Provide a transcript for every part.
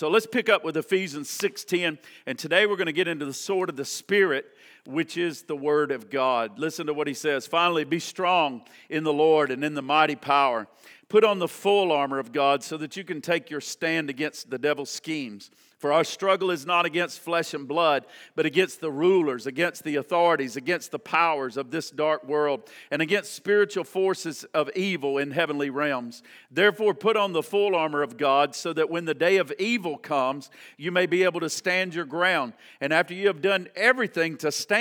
So let's pick up with Ephesians 6:10 and today we're going to get into the sword of the spirit which is the word of God. Listen to what he says. Finally, be strong in the Lord and in the mighty power. Put on the full armor of God so that you can take your stand against the devil's schemes. For our struggle is not against flesh and blood, but against the rulers, against the authorities, against the powers of this dark world, and against spiritual forces of evil in heavenly realms. Therefore, put on the full armor of God, so that when the day of evil comes, you may be able to stand your ground. And after you have done everything to stand,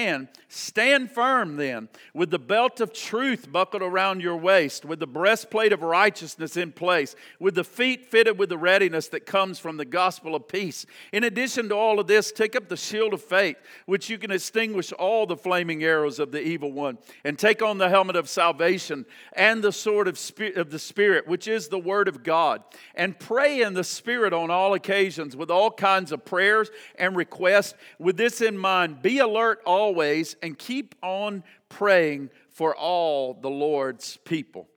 stand firm then, with the belt of truth buckled around your waist, with the breastplate of righteousness in place, with the feet fitted with the readiness that comes from the gospel of peace. In addition to all of this, take up the shield of faith, which you can extinguish all the flaming arrows of the evil one, and take on the helmet of salvation and the sword of, of the Spirit, which is the word of God, and pray in the Spirit on all occasions with all kinds of prayers and requests. With this in mind, be alert always and keep on praying for all the Lord's people.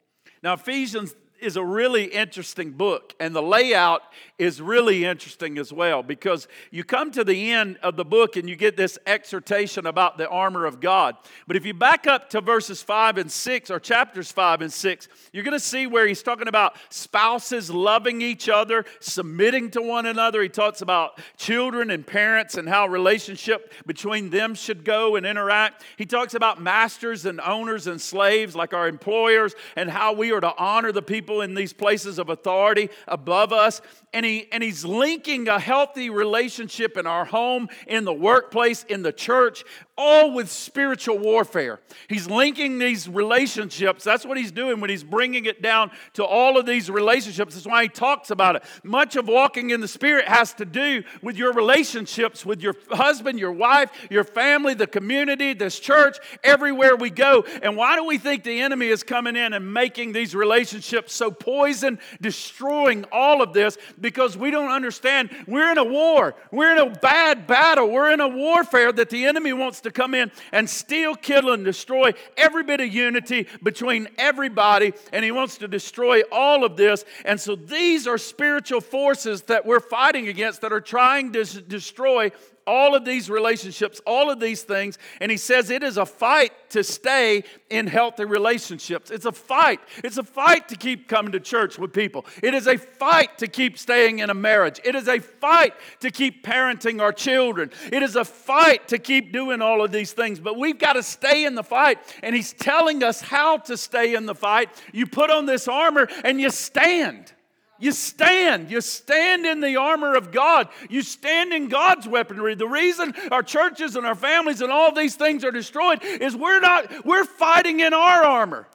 Now, Ephesians is a really interesting book, and the layout is really interesting as well because you come to the end of the book and you get this exhortation about the armor of God. But if you back up to verses 5 and 6, or chapters 5 and 6, you're going to see where he's talking about spouses loving each other, submitting to one another. He talks about children and parents and how relationship between them should go and interact. He talks about masters and owners and slaves, like our employers, and how we are to honor the people people in these places of authority above us. And, he, and he's linking a healthy relationship in our home, in the workplace, in the church, all with spiritual warfare. He's linking these relationships. That's what he's doing when he's bringing it down to all of these relationships. That's why he talks about it. Much of walking in the Spirit has to do with your relationships with your husband, your wife, your family, the community, this church, everywhere we go. And why do we think the enemy is coming in and making these relationships so poison, destroying all of this because we don't understand we're in a war. We're in a bad battle. We're in a warfare that the enemy wants to come in and steal, kill, and destroy every bit of unity between everybody. And he wants to destroy all of this. And so these are spiritual forces that we're fighting against that are trying to destroy all of these relationships, all of these things. And he says it is a fight to stay in healthy relationships. It's a fight. It's a fight to keep coming to church with people. It is a fight to keep staying in a marriage. It is a fight to keep parenting our children. It is a fight to keep doing all of these things. But we've got to stay in the fight. And he's telling us how to stay in the fight. You put on this armor and you stand. You stand. You stand in the armor of God. You stand in God's weaponry. The reason our churches and our families and all these things are destroyed is we're not, we're fighting in our armor.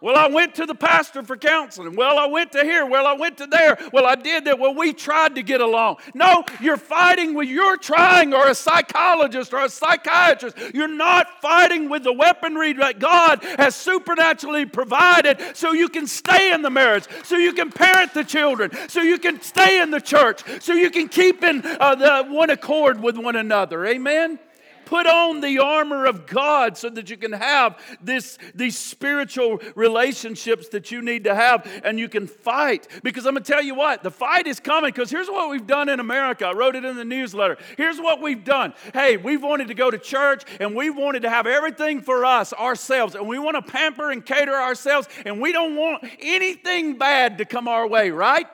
Well, I went to the pastor for counseling. Well, I went to here. Well, I went to there. Well, I did that. Well, we tried to get along. No, you're fighting with your trying or a psychologist or a psychiatrist. You're not fighting with the weaponry that God has supernaturally provided so you can stay in the marriage, so you can parent the children, so you can stay in the church, so you can keep in uh, the one accord with one another. Amen? Put on the armor of God so that you can have this, these spiritual relationships that you need to have and you can fight. Because I'm going to tell you what, the fight is coming because here's what we've done in America. I wrote it in the newsletter. Here's what we've done. Hey, we've wanted to go to church and we've wanted to have everything for us, ourselves, and we want to pamper and cater ourselves, and we don't want anything bad to come our way, right?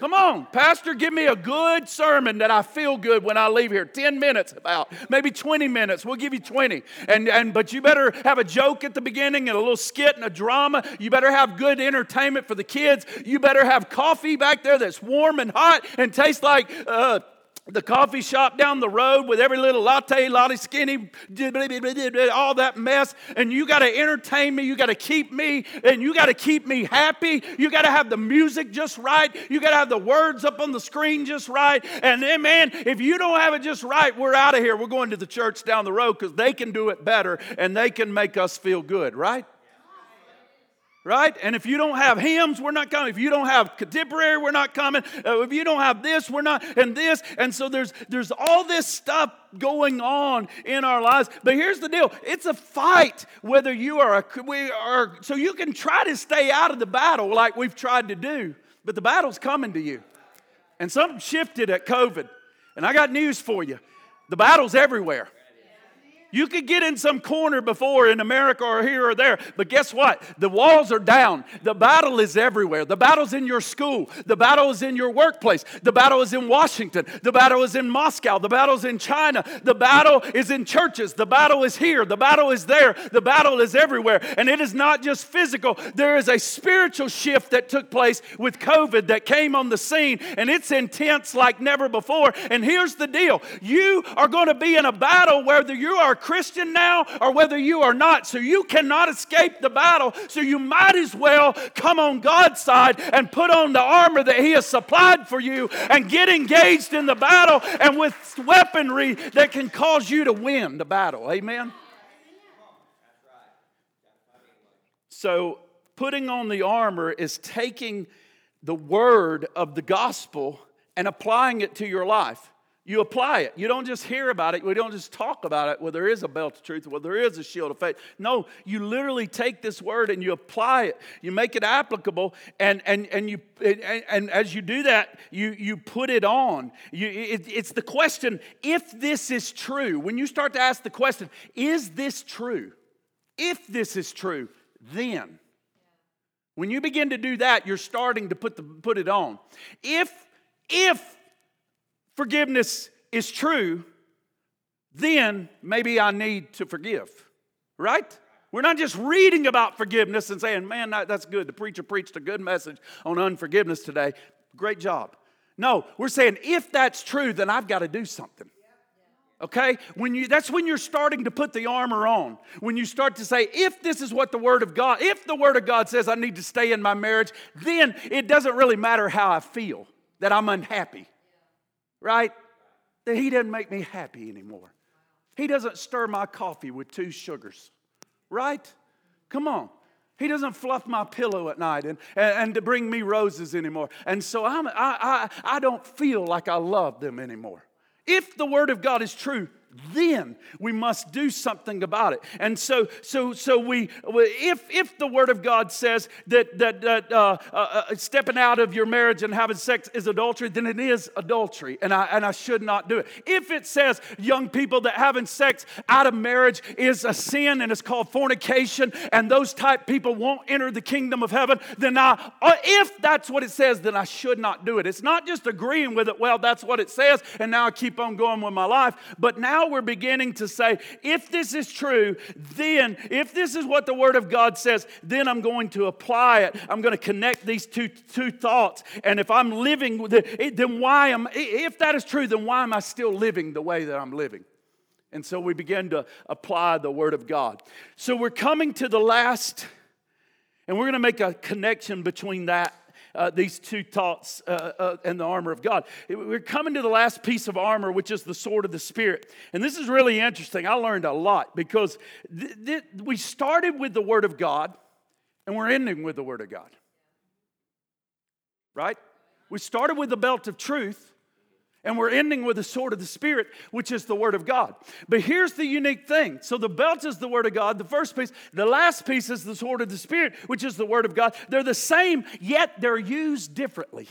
Come on, Pastor, give me a good sermon that I feel good when I leave here. 10 minutes about, maybe 20 minutes. We'll give you 20. And, and but you better have a joke at the beginning and a little skit and a drama. You better have good entertainment for the kids. You better have coffee back there that's warm and hot and tastes like uh, the coffee shop down the road with every little latte, latte skinny, all that mess. And you got to entertain me. You got to keep me, and you got to keep me happy. You got to have the music just right. You got to have the words up on the screen just right. And then, man, if you don't have it just right, we're out of here. We're going to the church down the road because they can do it better and they can make us feel good, right? Right? And if you don't have hymns, we're not coming. If you don't have contemporary, we're not coming. Uh, if you don't have this, we're not, and this. And so there's there's all this stuff going on in our lives. But here's the deal: it's a fight whether you are a we are. So you can try to stay out of the battle like we've tried to do, but the battle's coming to you. And something shifted at COVID. And I got news for you the battle's everywhere. You could get in some corner before in America or here or there, but guess what? The walls are down. The battle is everywhere. The battle's in your school. The battle is in your workplace. The battle is in Washington. The battle is in Moscow. The battle's in China. The battle is in churches. The battle is here. The battle is there. The battle is everywhere. And it is not just physical, there is a spiritual shift that took place with COVID that came on the scene, and it's intense like never before. And here's the deal you are going to be in a battle whether you are Christian now or whether you are not. So you cannot escape the battle. So you might as well come on God's side and put on the armor that He has supplied for you and get engaged in the battle and with weaponry that can cause you to win the battle. Amen. So, putting on the armor is taking the word of the gospel and applying it to your life you apply it. You don't just hear about it. We don't just talk about it. Well, there is a belt of truth. Well, there is a shield of faith. No, you literally take this word and you apply it. You make it applicable, and and and you and, and as you do that, you you put it on. You, it, it's the question: if this is true, when you start to ask the question, is this true? If this is true, then when you begin to do that, you're starting to put the put it on. If if forgiveness is true, then maybe I need to forgive, right? We're not just reading about forgiveness and saying, man, that's good. The preacher preached a good message on unforgiveness today. Great job. No, we're saying if that's true, then I've got to do something. Okay? When you that's when you're starting to put the armor on. When you start to say, if this is what the word of God, if the word of God says I need to stay in my marriage, then it doesn't really matter how I feel, that I'm unhappy right? That He doesn't make me happy anymore. He doesn't stir my coffee with two sugars, right? Come on. He doesn't fluff my pillow at night and, and, and to bring me roses anymore. And so I'm, I, I, I don't feel like I love them anymore. If the Word of God is true, then we must do something about it. And so, so, so we, if, if the Word of God says that, that, that uh, uh, uh, stepping out of your marriage and having sex is adultery, then it is adultery, and I, and I should not do it. If it says young people that having sex out of marriage is a sin and it's called fornication, and those type people won't enter the kingdom of heaven, then I, uh, if that's what it says, then I should not do it. It's not just agreeing with it, well, that's what it says, and now I keep on going with my life, but now now we're beginning to say, if this is true, then, if this is what the Word of God says, then I'm going to apply it. I'm going to connect these two, two thoughts. And if I'm living then why am, if that is true, then why am I still living the way that I'm living? And so we begin to apply the Word of God. So we're coming to the last, and we're going to make a connection between that uh, these two thoughts uh, uh, and the armor of God. We're coming to the last piece of armor, which is the sword of the Spirit. And this is really interesting. I learned a lot because th- th- we started with the Word of God and we're ending with the Word of God. Right? We started with the belt of truth and we're ending with the sword of the Spirit, which is the Word of God. But here's the unique thing. So the belt is the Word of God, the first piece. The last piece is the sword of the Spirit, which is the Word of God. They're the same, yet they're used differently.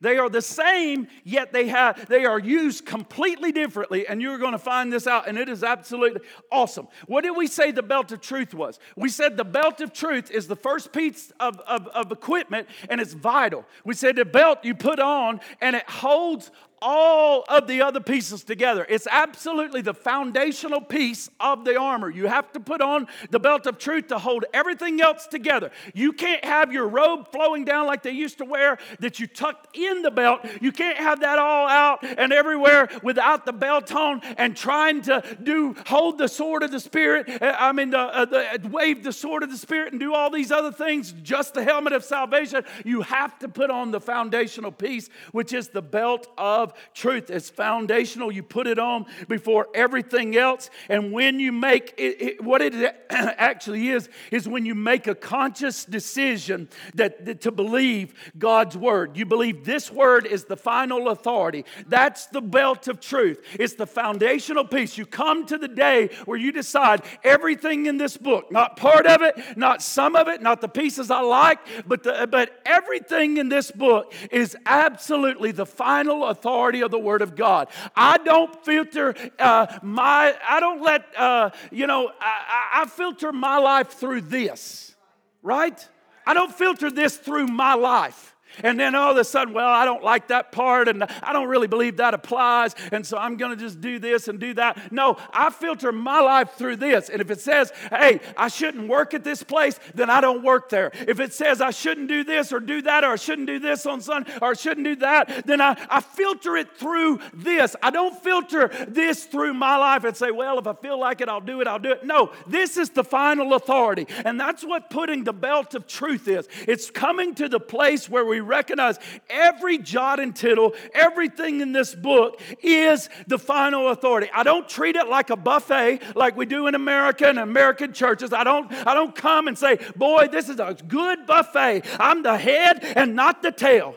They are the same, yet they have they are used completely differently, and you're going to find this out, and it is absolutely awesome. What did we say the belt of truth was? We said the belt of truth is the first piece of, of, of equipment, and it's vital. We said the belt you put on, and it holds all of the other pieces together. It's absolutely the foundational piece of the armor. You have to put on the belt of truth to hold everything else together. You can't have your robe flowing down like they used to wear that you tucked in the belt. You can't have that all out and everywhere without the belt on and trying to do hold the sword of the spirit. Uh, I mean, the, uh, the, uh, wave the sword of the spirit and do all these other things. Just the helmet of salvation. You have to put on the foundational piece, which is the belt of truth. is foundational. You put it on before everything else. And when you make it, it what it actually is, is when you make a conscious decision that, that to believe God's word. You believe this word is the final authority. That's the belt of truth. It's the foundational piece. You come to the day where you decide everything in this book, not part of it, not some of it, not the pieces I like, but, the, but everything in this book is absolutely the final authority of the Word of God. I don't filter uh, my, I don't let, uh, you know, I, I filter my life through this, right? I don't filter this through my life. And then all of a sudden, well, I don't like that part and I don't really believe that applies. And so I'm going to just do this and do that. No, I filter my life through this. And if it says, hey, I shouldn't work at this place, then I don't work there. If it says I shouldn't do this or do that or I shouldn't do this on Sunday or I shouldn't do that, then I, I filter it through this. I don't filter this through my life and say, well, if I feel like it, I'll do it, I'll do it. No, this is the final authority. And that's what putting the belt of truth is. It's coming to the place where we recognize every jot and tittle, everything in this book is the final authority. I don't treat it like a buffet like we do in America and American churches. I don't, I don't come and say, boy, this is a good buffet. I'm the head and not the tail.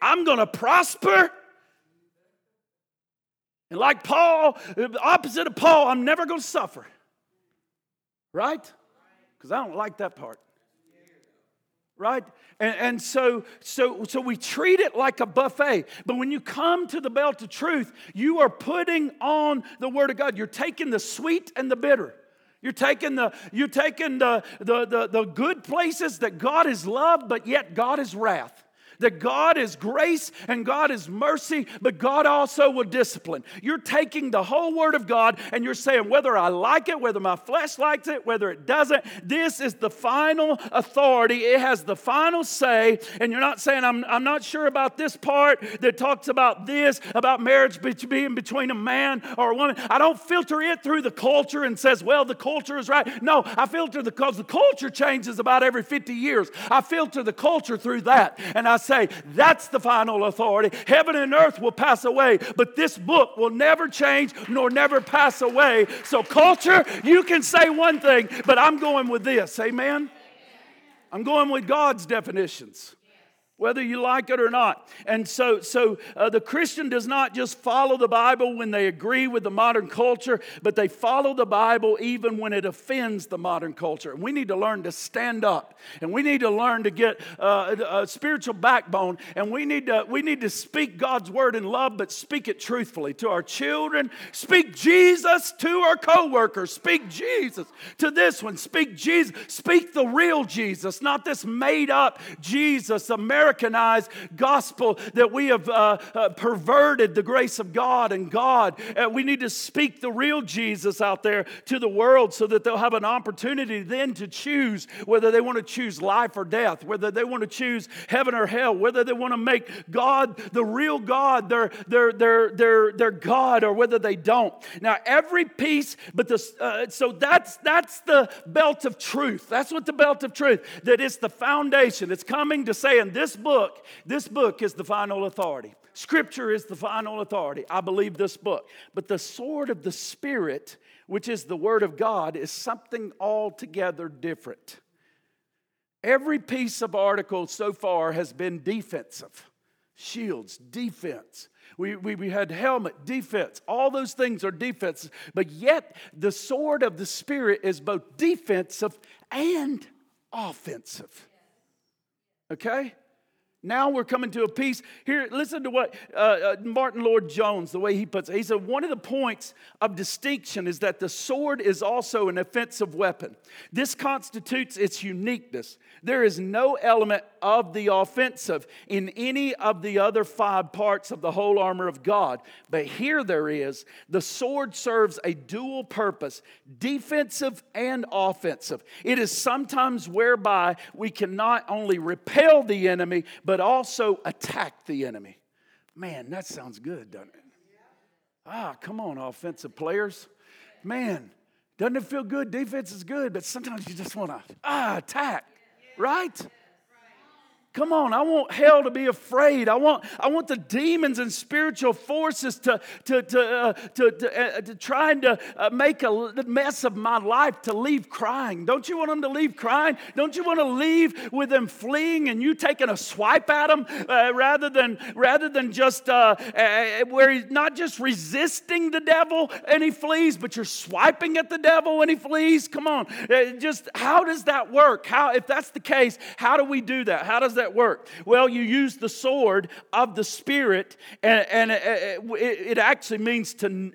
I'm going to prosper. And like Paul, opposite of Paul, I'm never going to suffer. Right? Because I don't like that part right? And, and, so so so we treat it like a buffet. But when you come to the belt of truth you are putting on the word of god. You're taking the sweet and the bitter. You're taking the you're taking the the, the, the good places that god is love but yet god is wrath that God is grace and God is mercy, but God also will discipline. You're taking the whole Word of God and you're saying, whether I like it, whether my flesh likes it, whether it doesn't, this is the final authority. It has the final say. And you're not saying, I'm, I'm not sure about this part that talks about this, about marriage being between a man or a woman. I don't filter it through the culture and says, well, the culture is right. No, I filter the because the culture changes about every 50 years. I filter the culture through that. And I say, that's the final authority. Heaven and earth will pass away, but this book will never change nor never pass away. So, culture, you can say one thing, but I'm going with this. Amen? I'm going with God's definitions whether you like it or not. And so, so uh, the Christian does not just follow the Bible when they agree with the modern culture, but they follow the Bible even when it offends the modern culture. And we need to learn to stand up, and we need to learn to get uh, a spiritual backbone, and we need to we need to speak God's word in love, but speak it truthfully to our children. Speak Jesus to our coworkers. Speak Jesus to this one. Speak Jesus. Speak the real Jesus, not this made up Jesus, American Americanized gospel that we have uh, uh, perverted the grace of God and God. Uh, we need to speak the real Jesus out there to the world so that they'll have an opportunity then to choose whether they want to choose life or death, whether they want to choose heaven or hell, whether they want to make God, the real God, their, their, their, their, their God, or whether they don't. Now, every piece, but the, uh, so that's, that's the belt of truth. That's what the belt of truth, that it's the foundation. It's coming to say, in this book, this book is the final authority. Scripture is the final authority. I believe this book. But the sword of the Spirit, which is the Word of God, is something altogether different. Every piece of article so far has been defensive shields, defense. We, we, we, had helmet, defense. All those things are defenses. But yet, the sword of the Spirit is both defensive and offensive. Okay? Now we're coming to a piece. Here, listen to what uh, uh, Martyn Lloyd-Jones, the way he puts it. He said, One of the points of distinction is that the sword is also an offensive weapon. This constitutes its uniqueness. There is no element of the offensive in any of the other five parts of the whole armor of God. But here there is. The sword serves a dual purpose defensive and offensive. It is sometimes whereby we can not only repel the enemy, but also attack the enemy. Man, that sounds good, doesn't it? Ah, come on, offensive players. Man, doesn't it feel good? Defense is good, but sometimes you just want to ah, attack, right? Come on, I want hell to be afraid. I want, I want the demons and spiritual forces to, to, to, uh, to, to, uh, to trying to uh, make a mess of my life to leave crying. Don't you want them to leave crying? Don't you want to leave with them fleeing and you taking a swipe at them uh, rather than rather than just uh, uh, where he's not just resisting the devil and he flees, but you're swiping at the devil and he flees? Come on, just how does that work? How, if that's the case, how do we do that? How does that work? Well, you use the sword of the Spirit, and, and it, it actually means to,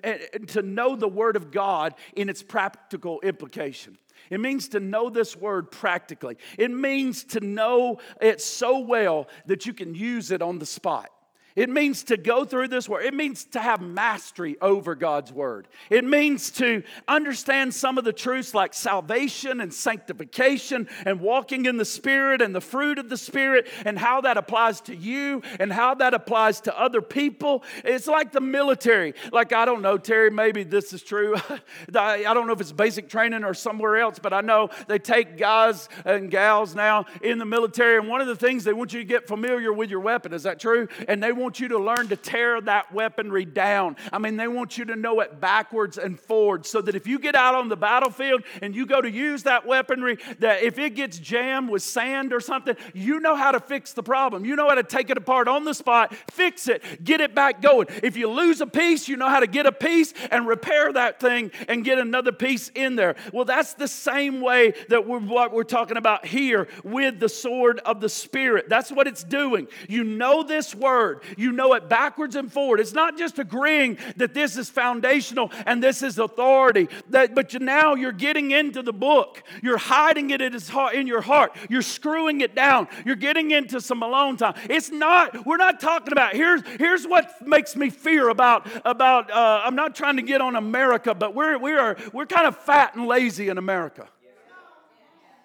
to know the Word of God in its practical implication. It means to know this word practically. It means to know it so well that you can use it on the spot. It means to go through this word. It means to have mastery over God's word. It means to understand some of the truths like salvation and sanctification and walking in the Spirit and the fruit of the Spirit and how that applies to you and how that applies to other people. It's like the military. Like, I don't know, Terry, maybe this is true. I don't know if it's basic training or somewhere else, but I know they take guys and gals now in the military, and one of the things they want you to get familiar with your weapon. Is that true? And they want you to learn to tear that weaponry down. I mean, they want you to know it backwards and forwards so that if you get out on the battlefield and you go to use that weaponry, that if it gets jammed with sand or something, you know how to fix the problem. You know how to take it apart on the spot, fix it, get it back going. If you lose a piece, you know how to get a piece and repair that thing and get another piece in there. Well, that's the same way that we're what we're talking about here with the sword of the Spirit. That's what it's doing. You know this word, you know it backwards and forward. It's not just agreeing that this is foundational and this is authority, that, but you, now you're getting into the book. You're hiding it in your heart. You're screwing it down. You're getting into some alone time. It's not, we're not talking about, here's, here's what makes me fear about, about uh, I'm not trying to get on America, but we're, we are, we're kind of fat and lazy in America.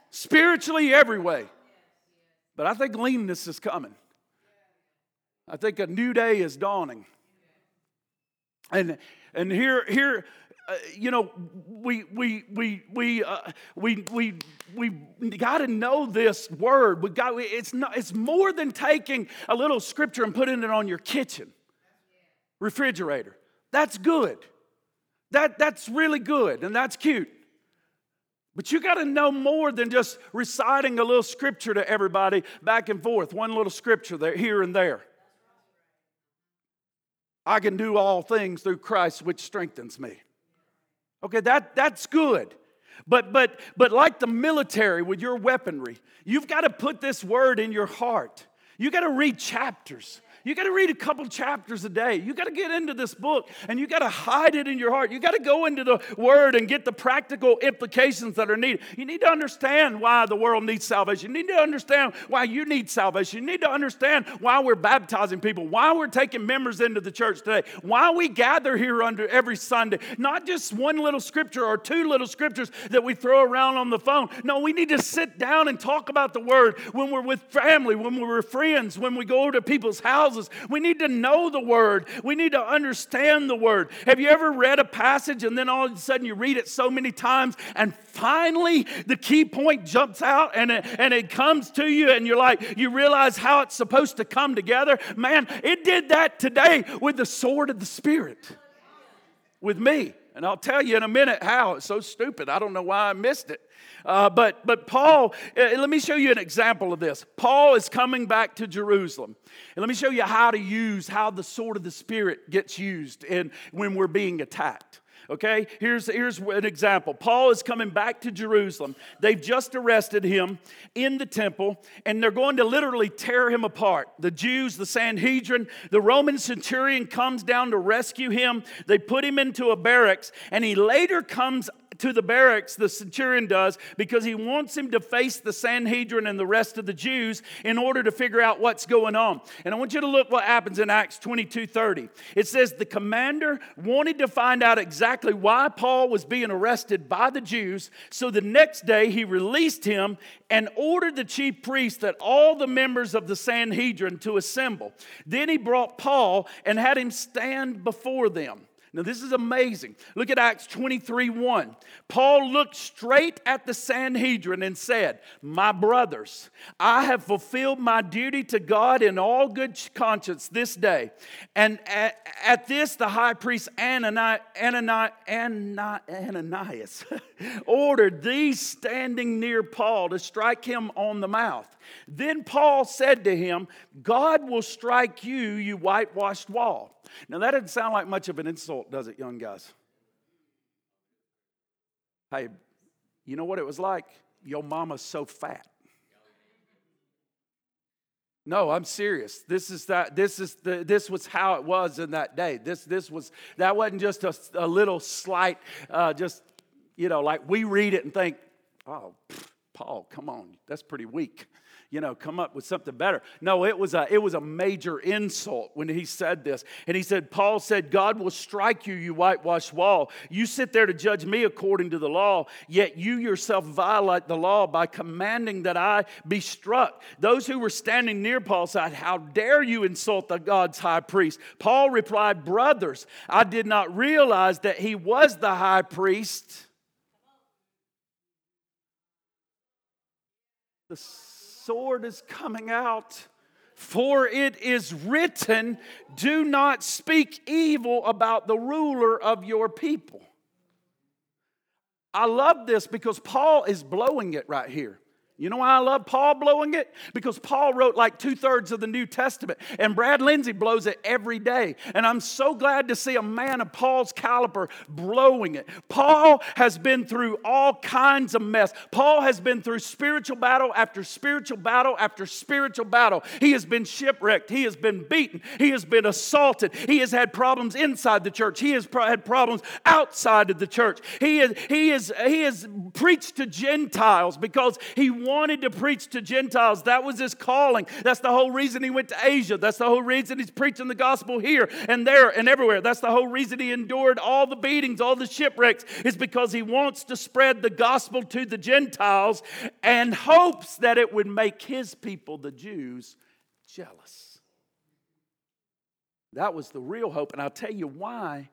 Spiritually, every way. But I think leanness is coming. I think a new day is dawning. And and here here uh, you know we we we we uh, we we we got to know this word. We got it's not it's more than taking a little scripture and putting it on your kitchen refrigerator. That's good. That that's really good and that's cute. But you got to know more than just reciting a little scripture to everybody back and forth, one little scripture there here and there. I can do all things through Christ which strengthens me. Okay, that, that's good. But but but like the military with your weaponry, you've got to put this word in your heart. You got to read chapters. You got to read a couple chapters a day. You got to get into this book and you got to hide it in your heart. You got to go into the word and get the practical implications that are needed. You need to understand why the world needs salvation. You need to understand why you need salvation. You need to understand why we're baptizing people, why we're taking members into the church today, why we gather here under every Sunday. Not just one little scripture or two little scriptures that we throw around on the phone. No, we need to sit down and talk about the word when we're with family, when we're friends, when we go to people's houses we need to know the word. We need to understand the word. Have you ever read a passage and then all of a sudden you read it so many times and finally the key point jumps out and it, and it comes to you and you're like, you realize how it's supposed to come together? Man, it did that today with the sword of the Spirit with me. And I'll tell you in a minute how. It's so stupid. I don't know why I missed it. Uh, but, but Paul, uh, let me show you an example of this. Paul is coming back to Jerusalem. And let me show you how to use, how the sword of the Spirit gets used in, when we're being attacked. Okay, here's, here's an example. Paul is coming back to Jerusalem. They've just arrested him in the temple, and they're going to literally tear him apart. The Jews, the Sanhedrin, the Roman centurion comes down to rescue him. They put him into a barracks, and he later comes to the barracks, the centurion does, because he wants him to face the Sanhedrin and the rest of the Jews in order to figure out what's going on. And I want you to look what happens in Acts 22 30. It says, The commander wanted to find out exactly why Paul was being arrested by the Jews, so the next day he released him and ordered the chief priests that all the members of the Sanhedrin to assemble. Then he brought Paul and had him stand before them. Now, this is amazing. Look at Acts 23 1. Paul looked straight at the Sanhedrin and said, My brothers, I have fulfilled my duty to God in all good conscience this day. And at, at this, the high priest Ananias, Ananias ordered these standing near Paul to strike him on the mouth. Then Paul said to him, God will strike you, you whitewashed wall. Now, that doesn't sound like much of an insult, does it, young guys? Hey, you know what it was like? Your mama's so fat. No, I'm serious. This is that. This is the. This was how it was in that day. This. This was. That wasn't just a, a little slight. Uh, just you know, like we read it and think, oh, pff, Paul, come on, that's pretty weak you know, come up with something better. No, it was a, it was a major insult when he said this. And he said, Paul said, God will strike you, you whitewashed wall. You sit there to judge me according to the law, yet you yourself violate the law by commanding that I be struck. Those who were standing near Paul said, How dare you insult the God's high priest? Paul replied, Brothers, I did not realize that he was the high priest. The sword is coming out. For it is written, Do not speak evil about the ruler of your people. I love this because Paul is blowing it right here. You know why I love Paul blowing it? Because Paul wrote like two thirds of the New Testament, and Brad Lindsey blows it every day. And I'm so glad to see a man of Paul's caliber blowing it. Paul has been through all kinds of mess. Paul has been through spiritual battle after spiritual battle after spiritual battle. He has been shipwrecked, he has been beaten, he has been assaulted, he has had problems inside the church, he has had problems outside of the church. He has, he has, he has preached to Gentiles because he wanted to preach to Gentiles. That was his calling. That's the whole reason he went to Asia. That's the whole reason he's preaching the gospel here and there and everywhere. That's the whole reason he endured all the beatings, all the shipwrecks, is because he wants to spread the gospel to the Gentiles and hopes that it would make his people, the Jews, jealous. That was the real hope. And I'll tell you why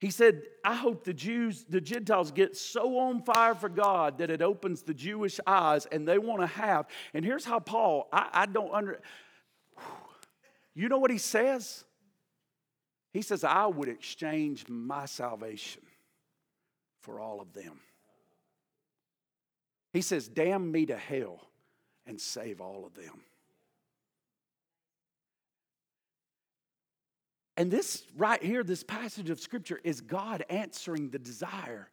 he said, I hope the Jews, the Gentiles get so on fire for God that it opens the Jewish eyes and they want to have. And here's how Paul, I, I don't under, you know what he says? He says, I would exchange my salvation for all of them. He says, damn me to hell and save all of them. And this right here, this passage of scripture, is God answering the desire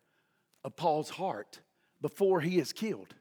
of Paul's heart before he is killed.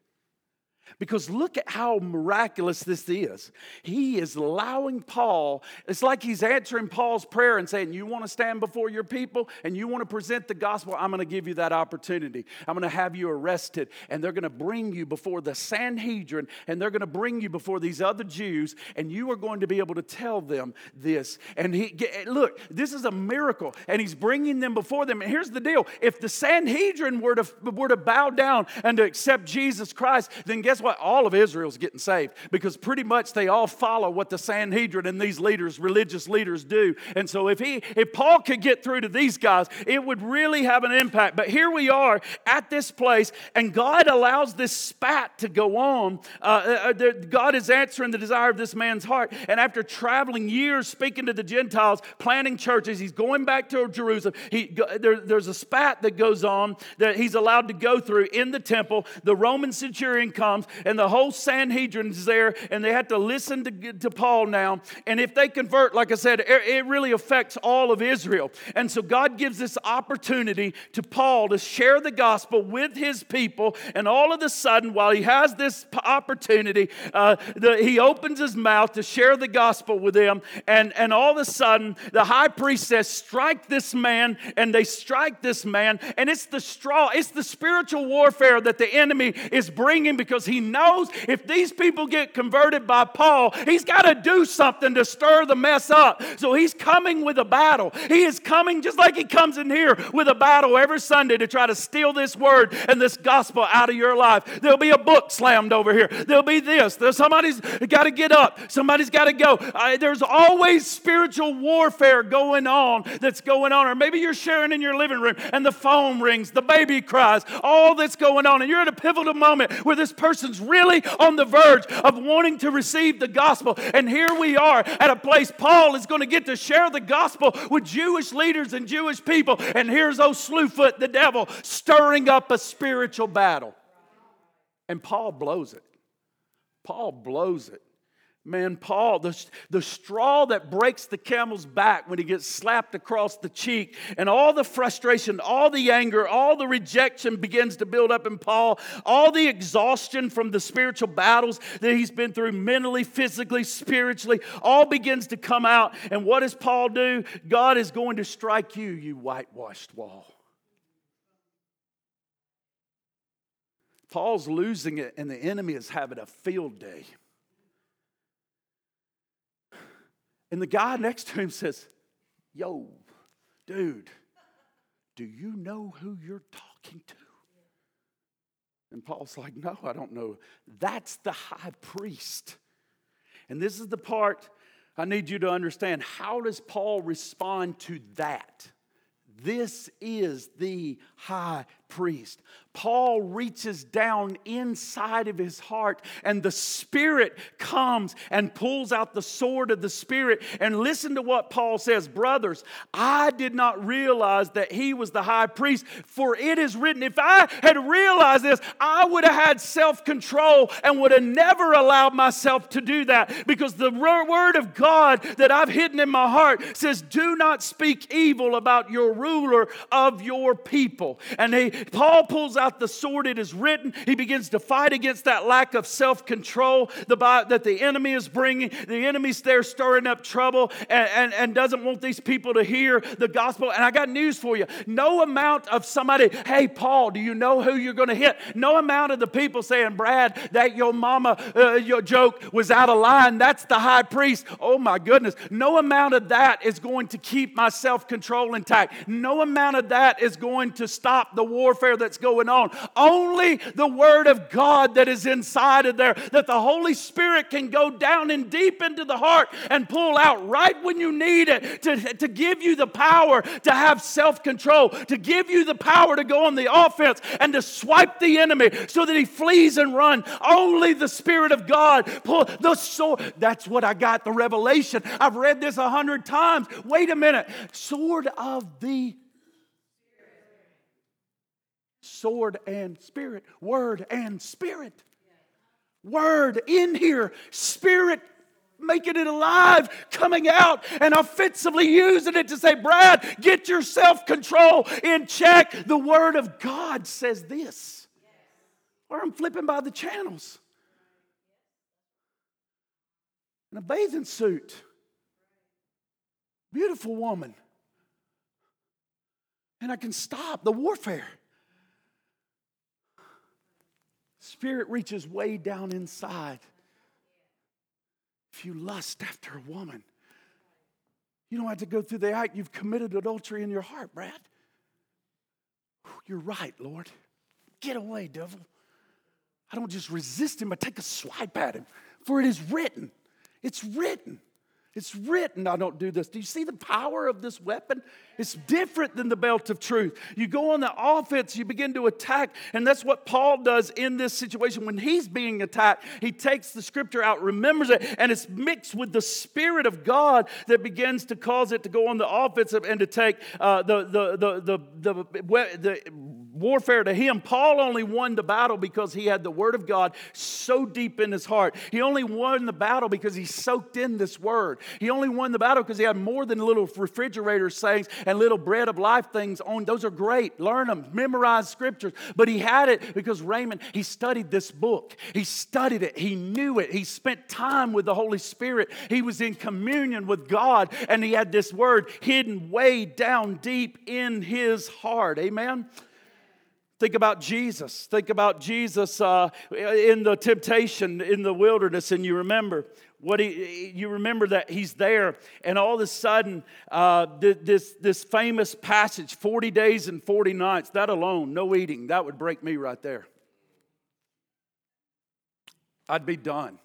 Because look at how miraculous this is. He is allowing Paul, it's like he's answering Paul's prayer and saying, You want to stand before your people and you want to present the gospel? I'm going to give you that opportunity. I'm going to have you arrested and they're going to bring you before the Sanhedrin and they're going to bring you before these other Jews and you are going to be able to tell them this. And he, eh, look, this is a miracle and he's bringing them before them. And here's the deal if the Sanhedrin were to, were to bow down and to accept Jesus Christ, then guess what? All of Israel's getting saved because pretty much they all follow what the Sanhedrin and these leaders, religious leaders, do. And so if he, if Paul could get through to these guys, it would really have an impact. But here we are at this place, and God allows this spat to go on. Uh, uh, uh God is answering the desire of this man's heart. And after traveling years speaking to the Gentiles, planting churches, he's going back to Jerusalem. He, there, there's a spat that goes on that he's allowed to go through in the temple. The Roman centurion comes and the whole Sanhedrin's there, and they have to listen to, to Paul now. And if they convert, like I said, it, it really affects all of Israel. And so God gives this opportunity to Paul to share the gospel with his people. And all of a sudden, while he has this opportunity, uh, the, he opens his mouth to share the gospel with them. And, and all of a sudden, the high priest says, Strike this man. And they strike this man. And it's the straw, it's the spiritual warfare that the enemy is bringing because he he knows if these people get converted by Paul, he's got to do something to stir the mess up. So he's coming with a battle. He is coming just like he comes in here with a battle every Sunday to try to steal this word and this gospel out of your life. There'll be a book slammed over here. There'll be this. There's somebody's got to get up. Somebody's got to go. Uh, there's always spiritual warfare going on that's going on. Or maybe you're sharing in your living room and the phone rings, the baby cries, all that's going on. And you're at a pivotal moment where this person's really on the verge of wanting to receive the gospel. And here we are at a place Paul is going to get to share the gospel with Jewish leaders and Jewish people. And here's old Slewfoot, the devil, stirring up a spiritual battle. And Paul blows it. Paul blows it. Man, Paul, the, the straw that breaks the camel's back when he gets slapped across the cheek, and all the frustration, all the anger, all the rejection begins to build up in Paul, all the exhaustion from the spiritual battles that he's been through mentally, physically, spiritually, all begins to come out. And what does Paul do? God is going to strike you, you whitewashed wall. Paul's losing it, and the enemy is having a field day. And the guy next to him says, Yo, dude, do you know who you're talking to? And Paul's like, No, I don't know. That's the high priest. And this is the part I need you to understand. How does Paul respond to that? This is the high priest. Paul reaches down inside of his heart, and the Spirit comes and pulls out the sword of the Spirit. And listen to what Paul says Brothers, I did not realize that he was the high priest, for it is written, if I had realized this, I would have had self control and would have never allowed myself to do that. Because the word of God that I've hidden in my heart says, Do not speak evil about your ruler of your people. And he, Paul pulls out the sword, it is written. He begins to fight against that lack of self control that the enemy is bringing. The enemy's there stirring up trouble and, and, and doesn't want these people to hear the gospel. And I got news for you no amount of somebody, hey, Paul, do you know who you're going to hit? No amount of the people saying, Brad, that your mama uh, your joke was out of line. That's the high priest. Oh my goodness. No amount of that is going to keep my self control intact. No amount of that is going to stop the warfare that's going on. Only the Word of God that is inside of there, that the Holy Spirit can go down and deep into the heart and pull out right when you need it to, to give you the power to have self control, to give you the power to go on the offense and to swipe the enemy so that he flees and run. Only the Spirit of God pull the sword. That's what I got the revelation. I've read this a hundred times. Wait a minute. Sword of the sword and spirit, word and spirit. Word in here, spirit making it alive, coming out, and offensively using it to say, Brad, get your self control in check. The Word of God says this. Or I'm flipping by the channels in a bathing suit. Beautiful woman. And I can stop the warfare. Spirit reaches way down inside. If you lust after a woman, you don't have to go through the act. You've committed adultery in your heart, Brad. You're right, Lord. Get away, devil. I don't just resist him, I take a swipe at him. For it is written. It's written. It's written, I don't do this. Do you see the power of this weapon? It's different than the belt of truth. You go on the offense, you begin to attack, and that's what Paul does in this situation. When he's being attacked, he takes the scripture out, remembers it, and it's mixed with the Spirit of God that begins to cause it to go on the offensive and to take uh, the, the, the, the, the, the warfare to him. Paul only won the battle because he had the Word of God so deep in his heart. He only won the battle because he soaked in this Word. He only won the battle because he had more than little refrigerator sayings and little bread of life things on. Those are great. Learn them, memorize scriptures. But he had it because Raymond, he studied this book. He studied it. He knew it. He spent time with the Holy Spirit. He was in communion with God, and he had this word hidden way down deep in his heart. Amen. Think about Jesus. Think about Jesus uh, in the temptation in the wilderness, and you remember what he. You remember that he's there, and all of a sudden, uh, this this famous passage, forty days and forty nights. That alone, no eating, that would break me right there. I'd be done.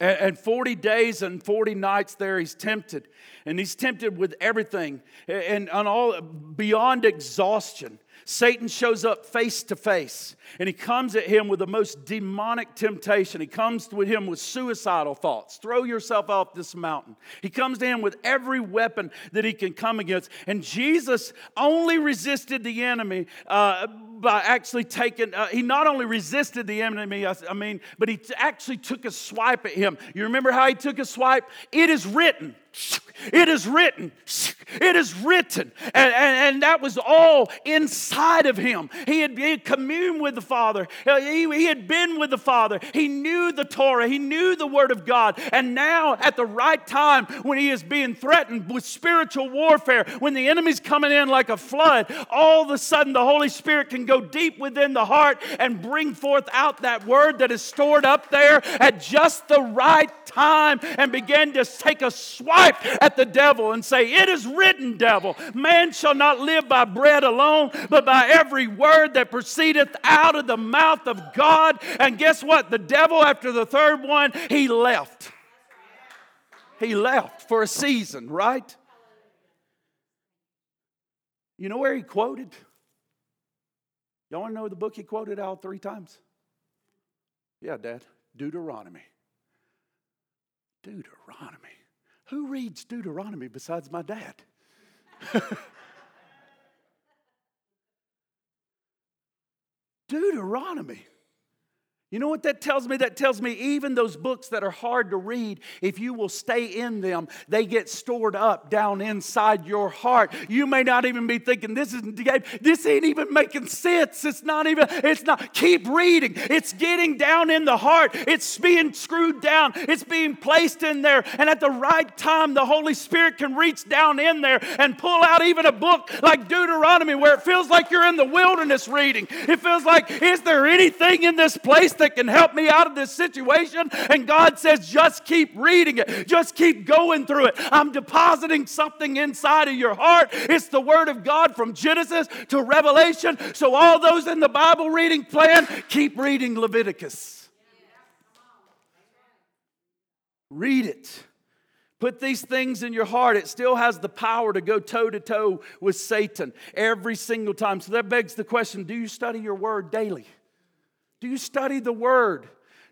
And 40 days and 40 nights there, he's tempted. And he's tempted with everything and on all beyond exhaustion. Satan shows up face to face and he comes at him with the most demonic temptation. He comes with him with suicidal thoughts. Throw yourself off this mountain. He comes to him with every weapon that he can come against. And Jesus only resisted the enemy uh, by actually taking, uh, he not only resisted the enemy, I, I mean, but he actually took a swipe at him. You remember how he took a swipe? It is written. It is written. It is written. And, and, and, that was all inside of him. He had, he had communed with the Father. He, he had been with the Father. He knew the Torah. He knew the Word of God. And now, at the right time, when he is being threatened with spiritual warfare, when the enemy's coming in like a flood, all of a sudden the Holy Spirit can go deep within the heart and bring forth out that Word that is stored up there at just the right time and begin to take a swipe at the devil and say, It is written, devil, man shall not live by bread alone, but by every word that proceedeth out of the mouth of God. And guess what? The devil, after the third one, he left. He left for a season, right? You know where he quoted? Y'all want to know the book he quoted out three times? Yeah, Dad. Deuteronomy. Deuteronomy. Who reads Deuteronomy besides my dad? Deuteronomy. You know what that tells me? That tells me even those books that are hard to read, if you will stay in them, they get stored up down inside your heart. You may not even be thinking this isn't this ain't even making sense. It's not even, it's not. Keep reading. It's getting down in the heart. It's being screwed down. It's being placed in there. And at the right time, the Holy Spirit can reach down in there and pull out even a book like Deuteronomy where it feels like you're in the wilderness reading. It feels like, is there anything in this place that can help me out of this situation. And God says, just keep reading it, just keep going through it. I'm depositing something inside of your heart. It's the Word of God from Genesis to Revelation. So, all those in the Bible reading plan, keep reading Leviticus. Read it. Put these things in your heart. It still has the power to go toe to toe with Satan every single time. So that begs the question do you study your word daily? Do you study the Word?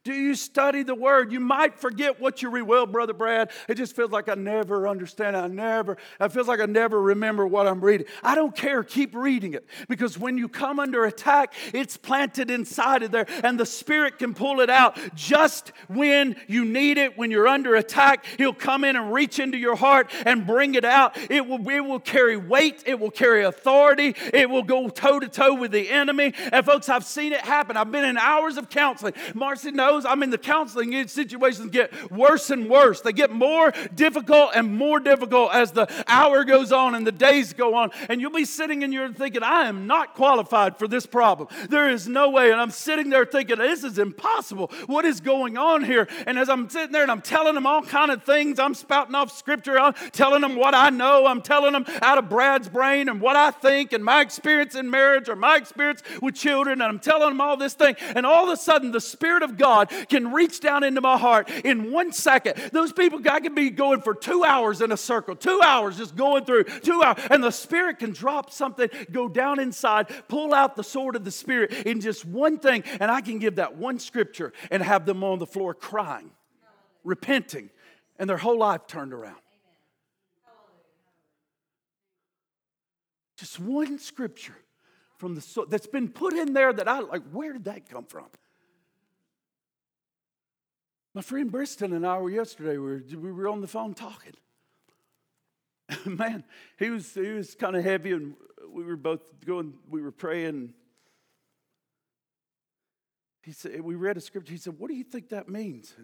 Do you study the word? You might forget what you read. Well, Brother Brad, it just feels like I never understand. I never, it feels like I never remember what I'm reading. I don't care. Keep reading it. Because when you come under attack, it's planted inside of there, and the Spirit can pull it out just when you need it. When you're under attack, He'll come in and reach into your heart and bring it out. It will, it will carry weight, it will carry authority, it will go toe to toe with the enemy. And folks, I've seen it happen. I've been in hours of counseling. Marcy knows I mean, the counseling situations get worse and worse. They get more difficult and more difficult as the hour goes on and the days go on. And you'll be sitting in your thinking, I am not qualified for this problem. There is no way. And I'm sitting there thinking, this is impossible. What is going on here? And as I'm sitting there and I'm telling them all kind of things, I'm spouting off scripture, I'm telling them what I know, I'm telling them out of Brad's brain and what I think and my experience in marriage or my experience with children, and I'm telling them all this thing. And all of a sudden, the Spirit of God God can reach down into my heart in one second. Those people, God can be going for two hours in a circle, two hours just going through, two hours. And the Spirit can drop something, go down inside, pull out the sword of the Spirit in just one thing. And I can give that one scripture and have them on the floor crying, repenting, and their whole life turned around. Just one scripture from the that's been put in there that I like. Where did that come from? My friend Briston and I were yesterday, we were, we were on the phone talking. Man, he was, he was kind of heavy, and we were both going, we were praying. He said, we read a scripture. He said, What do you think that means?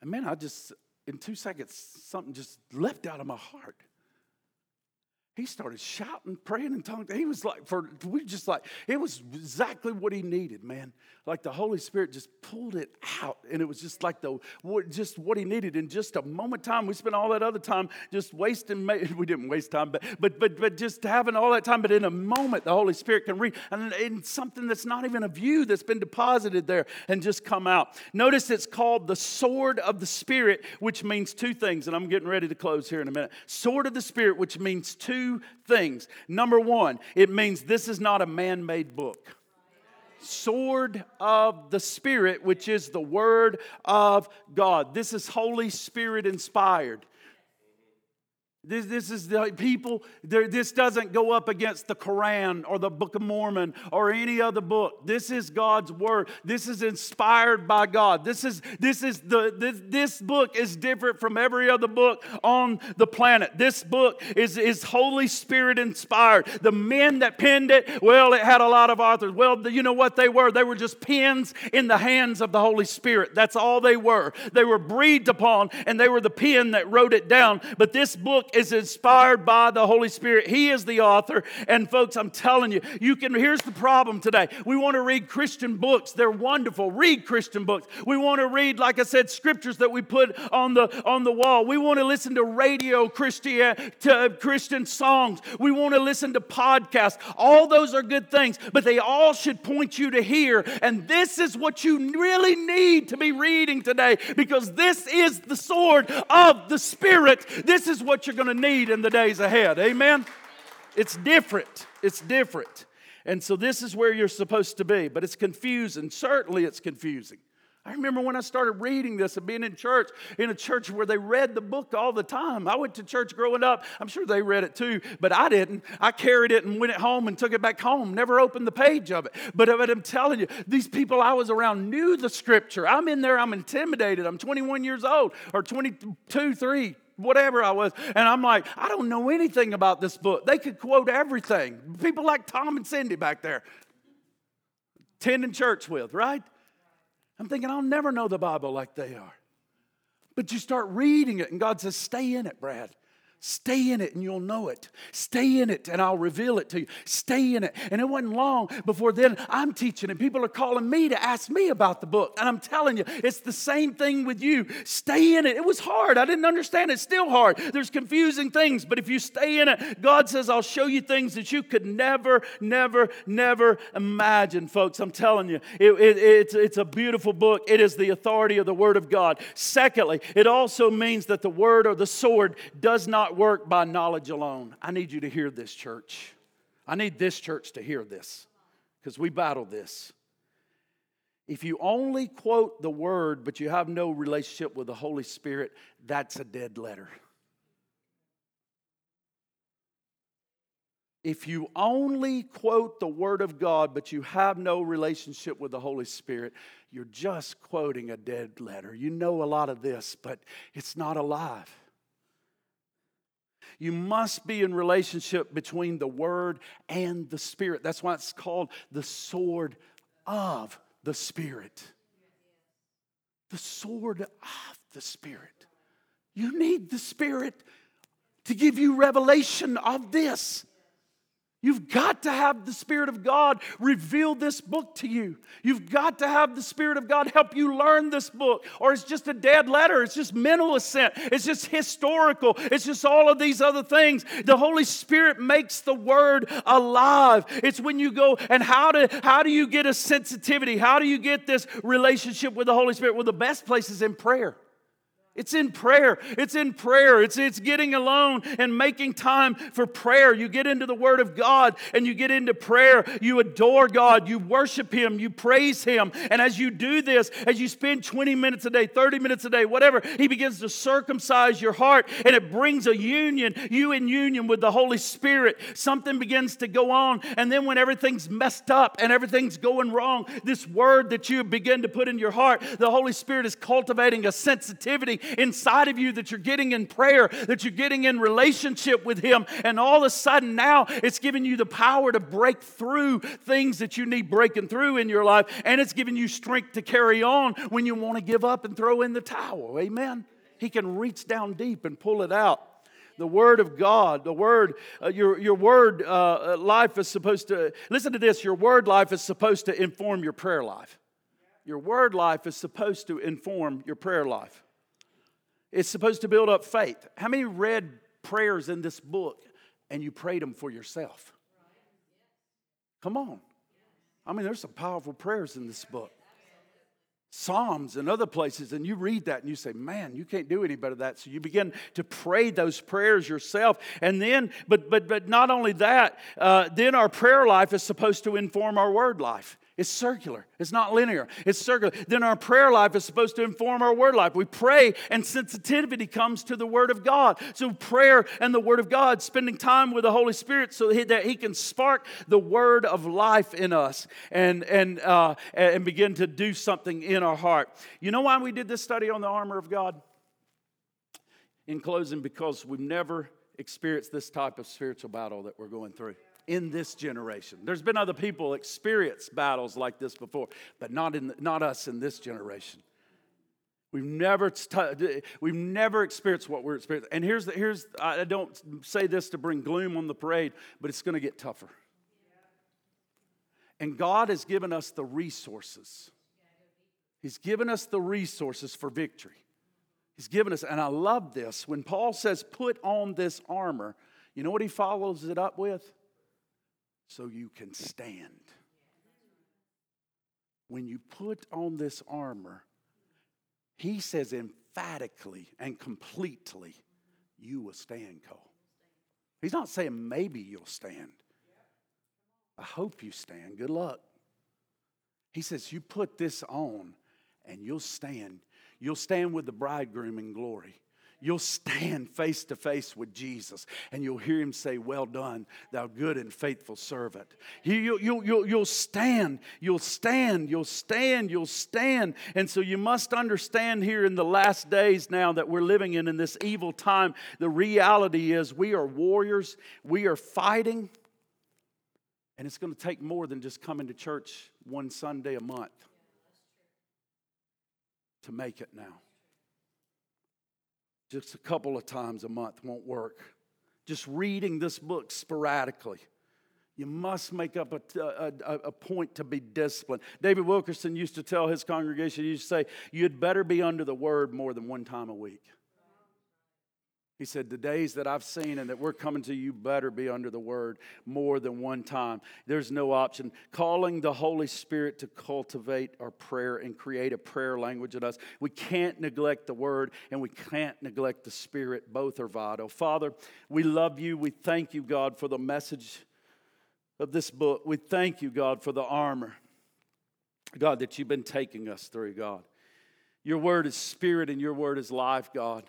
And man, I just, in two seconds, something just leapt out of my heart. He started shouting, praying in tongues. He was like, for we just like, it was exactly what he needed, man. Like the Holy Spirit just pulled it out, and it was just like the just what he needed in just a moment time. We spent all that other time just wasting. We didn't waste time, but but but but just having all that time. But in a moment, the Holy Spirit can read, and in something that's not even a view that's been deposited there, and just come out. Notice it's called the sword of the Spirit, which means two things, and I'm getting ready to close here in a minute. Sword of the Spirit, which means two two things. Number one, it means this is not a man made book. Sword of the Spirit, which is the Word of God. This is Holy Spirit inspired. This, this is the people, this doesn't go up against the Quran or the Book of Mormon or any other book. This is God's word. This is inspired by God. This is this is the this, this book is different from every other book on the planet. This book is, is Holy Spirit inspired. The men that penned it, well, it had a lot of authors. Well, you know what they were? They were just pens in the hands of the Holy Spirit. That's all they were. They were breathed upon and they were the pen that wrote it down. But this book is inspired by the Holy Spirit. He is the author. And folks, I'm telling you, you can here's the problem today. We want to read Christian books. They're wonderful. Read Christian books. We want to read, like I said, scriptures that we put on the on the wall. We want to listen to radio Christian to uh, Christian songs. We want to listen to podcasts. All those are good things, but they all should point you to here. And this is what you really need to be reading today because this is the sword of the Spirit. This is what you're going to need in the days ahead. Amen? It's different. It's different. And so this is where you're supposed to be, but it's confusing. Certainly it's confusing. I remember when I started reading this and being in church, in a church where they read the book all the time. I went to church growing up. I'm sure they read it too, but I didn't. I carried it and went it home and took it back home, never opened the page of it. But I'm telling you, these people I was around knew the scripture. I'm in there, I'm intimidated. I'm 21 years old or 22, 3, whatever I was. And I'm like, I don't know anything about this book. They could quote everything. People like Tom and Cindy back there, attending church with, right? I'm thinking, I'll never know the Bible like they are. But you start reading it, and God says, Stay in it, Brad. Stay in it and you'll know it. Stay in it and I'll reveal it to you. Stay in it. And it wasn't long before then I'm teaching and people are calling me to ask me about the book. And I'm telling you, it's the same thing with you. Stay in it. It was hard. I didn't understand. It's still hard. There's confusing things, but if you stay in it, God says, I'll show you things that you could never, never, never imagine, folks. I'm telling you, it, it, it's, it's a beautiful book. It is the authority of the Word of God. Secondly, it also means that the Word or the sword does not work by knowledge alone. I need you to hear this, church. I need this church to hear this because we battle this. If you only quote the word but you have no relationship with the Holy Spirit, that's a dead letter. If you only quote the Word of God, but you have no relationship with the Holy Spirit, you're just quoting a dead letter. You know a lot of this, but it's not alive. You must be in relationship between the Word and the Spirit. That's why it's called the sword of the Spirit. The sword of the Spirit. You need the Spirit to give you revelation of this. You've got to have the Spirit of God reveal this book to you. You've got to have the Spirit of God help you learn this book. Or it's just a dead letter. It's just mental assent. It's just historical. It's just all of these other things. The Holy Spirit makes the Word alive. It's when you go, and how do, how do you get a sensitivity? How do you get this relationship with the Holy Spirit? Well, the best place is in prayer. It's in prayer. It's in prayer. It's, it's getting alone and making time for prayer. You get into the Word of God and you get into prayer. You adore God. You worship Him. You praise Him. And as you do this, as you spend 20 minutes a day, 30 minutes a day, whatever, He begins to circumcise your heart and it brings a union, you in union with the Holy Spirit. Something begins to go on. And then when everything's messed up and everything's going wrong, this Word that you begin to put in your heart, the Holy Spirit is cultivating a sensitivity inside of you that you're getting in prayer, that you're getting in relationship with Him. And all of a sudden now it's giving you the power to break through things that you need breaking through in your life. And it's giving you strength to carry on when you want to give up and throw in the towel. Amen. He can reach down deep and pull it out. The Word of God, the Word, uh, your, your Word uh, uh, life is supposed to, listen to this, your Word life is supposed to inform your prayer life. Your Word life is supposed to inform your prayer life. It's supposed to build up faith. How many read prayers in this book and you prayed them for yourself? Come on. I mean, there's some powerful prayers in this book. Psalms and other places, and you read that and you say, Man, you can't do any better than that. So you begin to pray those prayers yourself. And then, but but but not only that, uh, then our prayer life is supposed to inform our word life. It's circular. It's not linear. It's circular. Then our prayer life is supposed to inform our word life. We pray and sensitivity comes to the word of God. So prayer and the word of God, spending time with the Holy Spirit so that he can spark the word of life in us and, and, uh, and begin to do something in our heart. You know why we did this study on the armor of God? In closing, because we've never experienced this type of spiritual battle that we're going through in this generation. There's been other people experience battles like this before, but not, in, not us in this generation. We've never, we've never experienced what we're experiencing. And here's, the, here's I don't say this to bring gloom on the parade, but it's going to get tougher. And God has given us the resources. He's given us the resources for victory. He's given us, and I love this. When Paul says, put on this armor, you know what he follows it up with? So you can stand. When you put on this armor, he says emphatically and completely, you will stand, Cole. He's not saying maybe you'll stand. I hope you stand. Good luck. He says, You put this on and you'll stand. You'll stand with the bridegroom in glory you'll stand face to face with Jesus and you'll hear him say, Well done, thou good and faithful servant. You, will you'll, you'll stand, you'll stand, you'll stand, you'll stand. And so you must understand here in the last days now that we're living in, in this evil time, the reality is we are warriors, we are fighting. And it's going to take more than just coming to church one Sunday a month to make it now. Just a couple of times a month won't work. Just reading this book sporadically. You must make up a, a, a, point to be disciplined. David Wilkerson used to tell his congregation, he used to say, You'd better be under the word more than one time a week. He said, The days that I've seen and that we're coming to you better be under the word more than one time. There's no option. Calling the Holy Spirit to cultivate our prayer and create a prayer language in us. We can't neglect the word and we can't neglect the spirit. Both are vital. Father, we love you. We thank you, God, for the message of this book. We thank you, God, for the armor, God, that you've been taking us through, God. Your word is spirit and your word is life, God.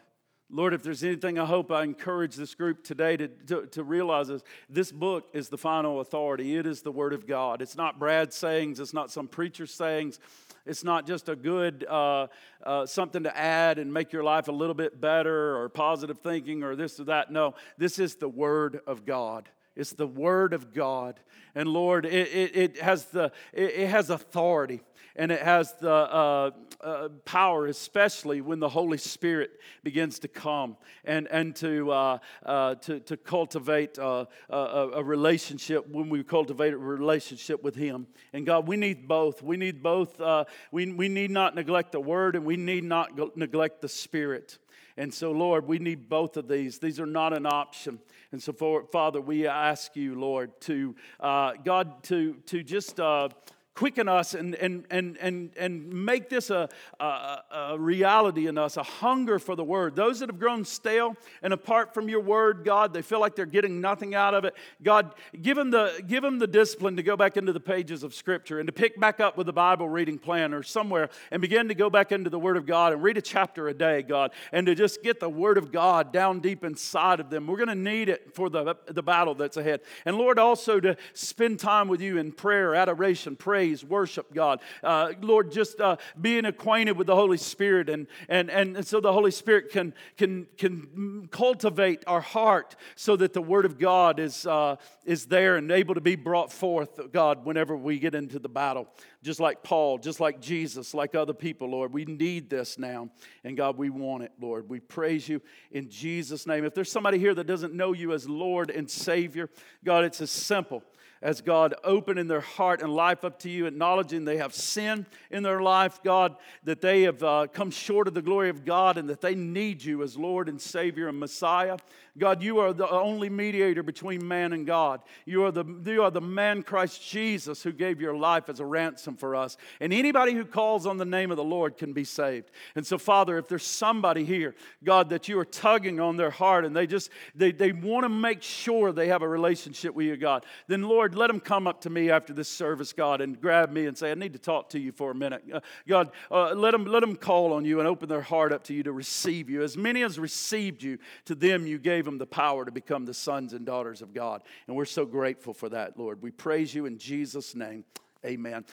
Lord, if there's anything I hope I encourage this group today to, to, to, realize is this book is the final authority. It is the Word of God. It's not Brad's sayings, it's not some preacher's sayings. It's not just a good uh, uh, something to add and make your life a little bit better or positive thinking or this or that. No, this is the Word of God. It's the Word of God. And Lord, it, it, it has, the, it, it has authority and it has the uh, uh, power, especially when the Holy Spirit begins to come and, and to, uh, uh to, to cultivate uh, a, a, relationship, when we cultivate a relationship with Him. And God, we need both. We need both. Uh, we, we need not neglect the Word and we need not neglect the Spirit. And so, Lord, we need both of these. These are not an option. And so, for, Father, we ask you, Lord, to, uh, God, to, to just uh, quicken us and, and, and, and, and make this a, a, a, reality in us, a hunger for the word. Those that have grown stale and apart from your word, God, they feel like they're getting nothing out of it. God, give them the, give them the discipline to go back into the pages of Scripture and to pick back up with the Bible reading plan or somewhere and begin to go back into the Word of God and read a chapter a day, God, and to just get the Word of God down deep inside of them. We're going to need it for the, the battle that's ahead. And Lord, also to spend time with you in prayer, adoration, praise praise, worship God. Uh, Lord, just uh, being acquainted with the Holy Spirit, and, and, and so the Holy Spirit can, can, can cultivate our heart so that the Word of God is, uh, is there and able to be brought forth, God, whenever we get into the battle. Just like Paul, just like Jesus, like other people, Lord. We need this now. And God, we want it, Lord. We praise you in Jesus' name. If there's somebody here that doesn't know you as Lord and Savior, God, it's as simple as God opening their heart and life up to you, acknowledging they have sin in their life, God, that they have uh, come short of the glory of God and that they need you as Lord and Savior and Messiah. God, you are the only mediator between man and God. You are the, you are the man Christ Jesus who gave your life as a ransom for us. And anybody who calls on the name of the Lord can be saved. And so, Father, if there's somebody here, God, that you are tugging on their heart and they just they, they want to make sure they have a relationship with you, God, then Lord, let them come up to me after this service, God, and grab me and say, I need to talk to you for a minute. Uh, God, uh, let, them, let them call on you and open their heart up to you to receive you. As many as received you, to them you gave gave them the power to become the sons and daughters of God. And we're so grateful for that, Lord. We praise you in Jesus' name. Amen.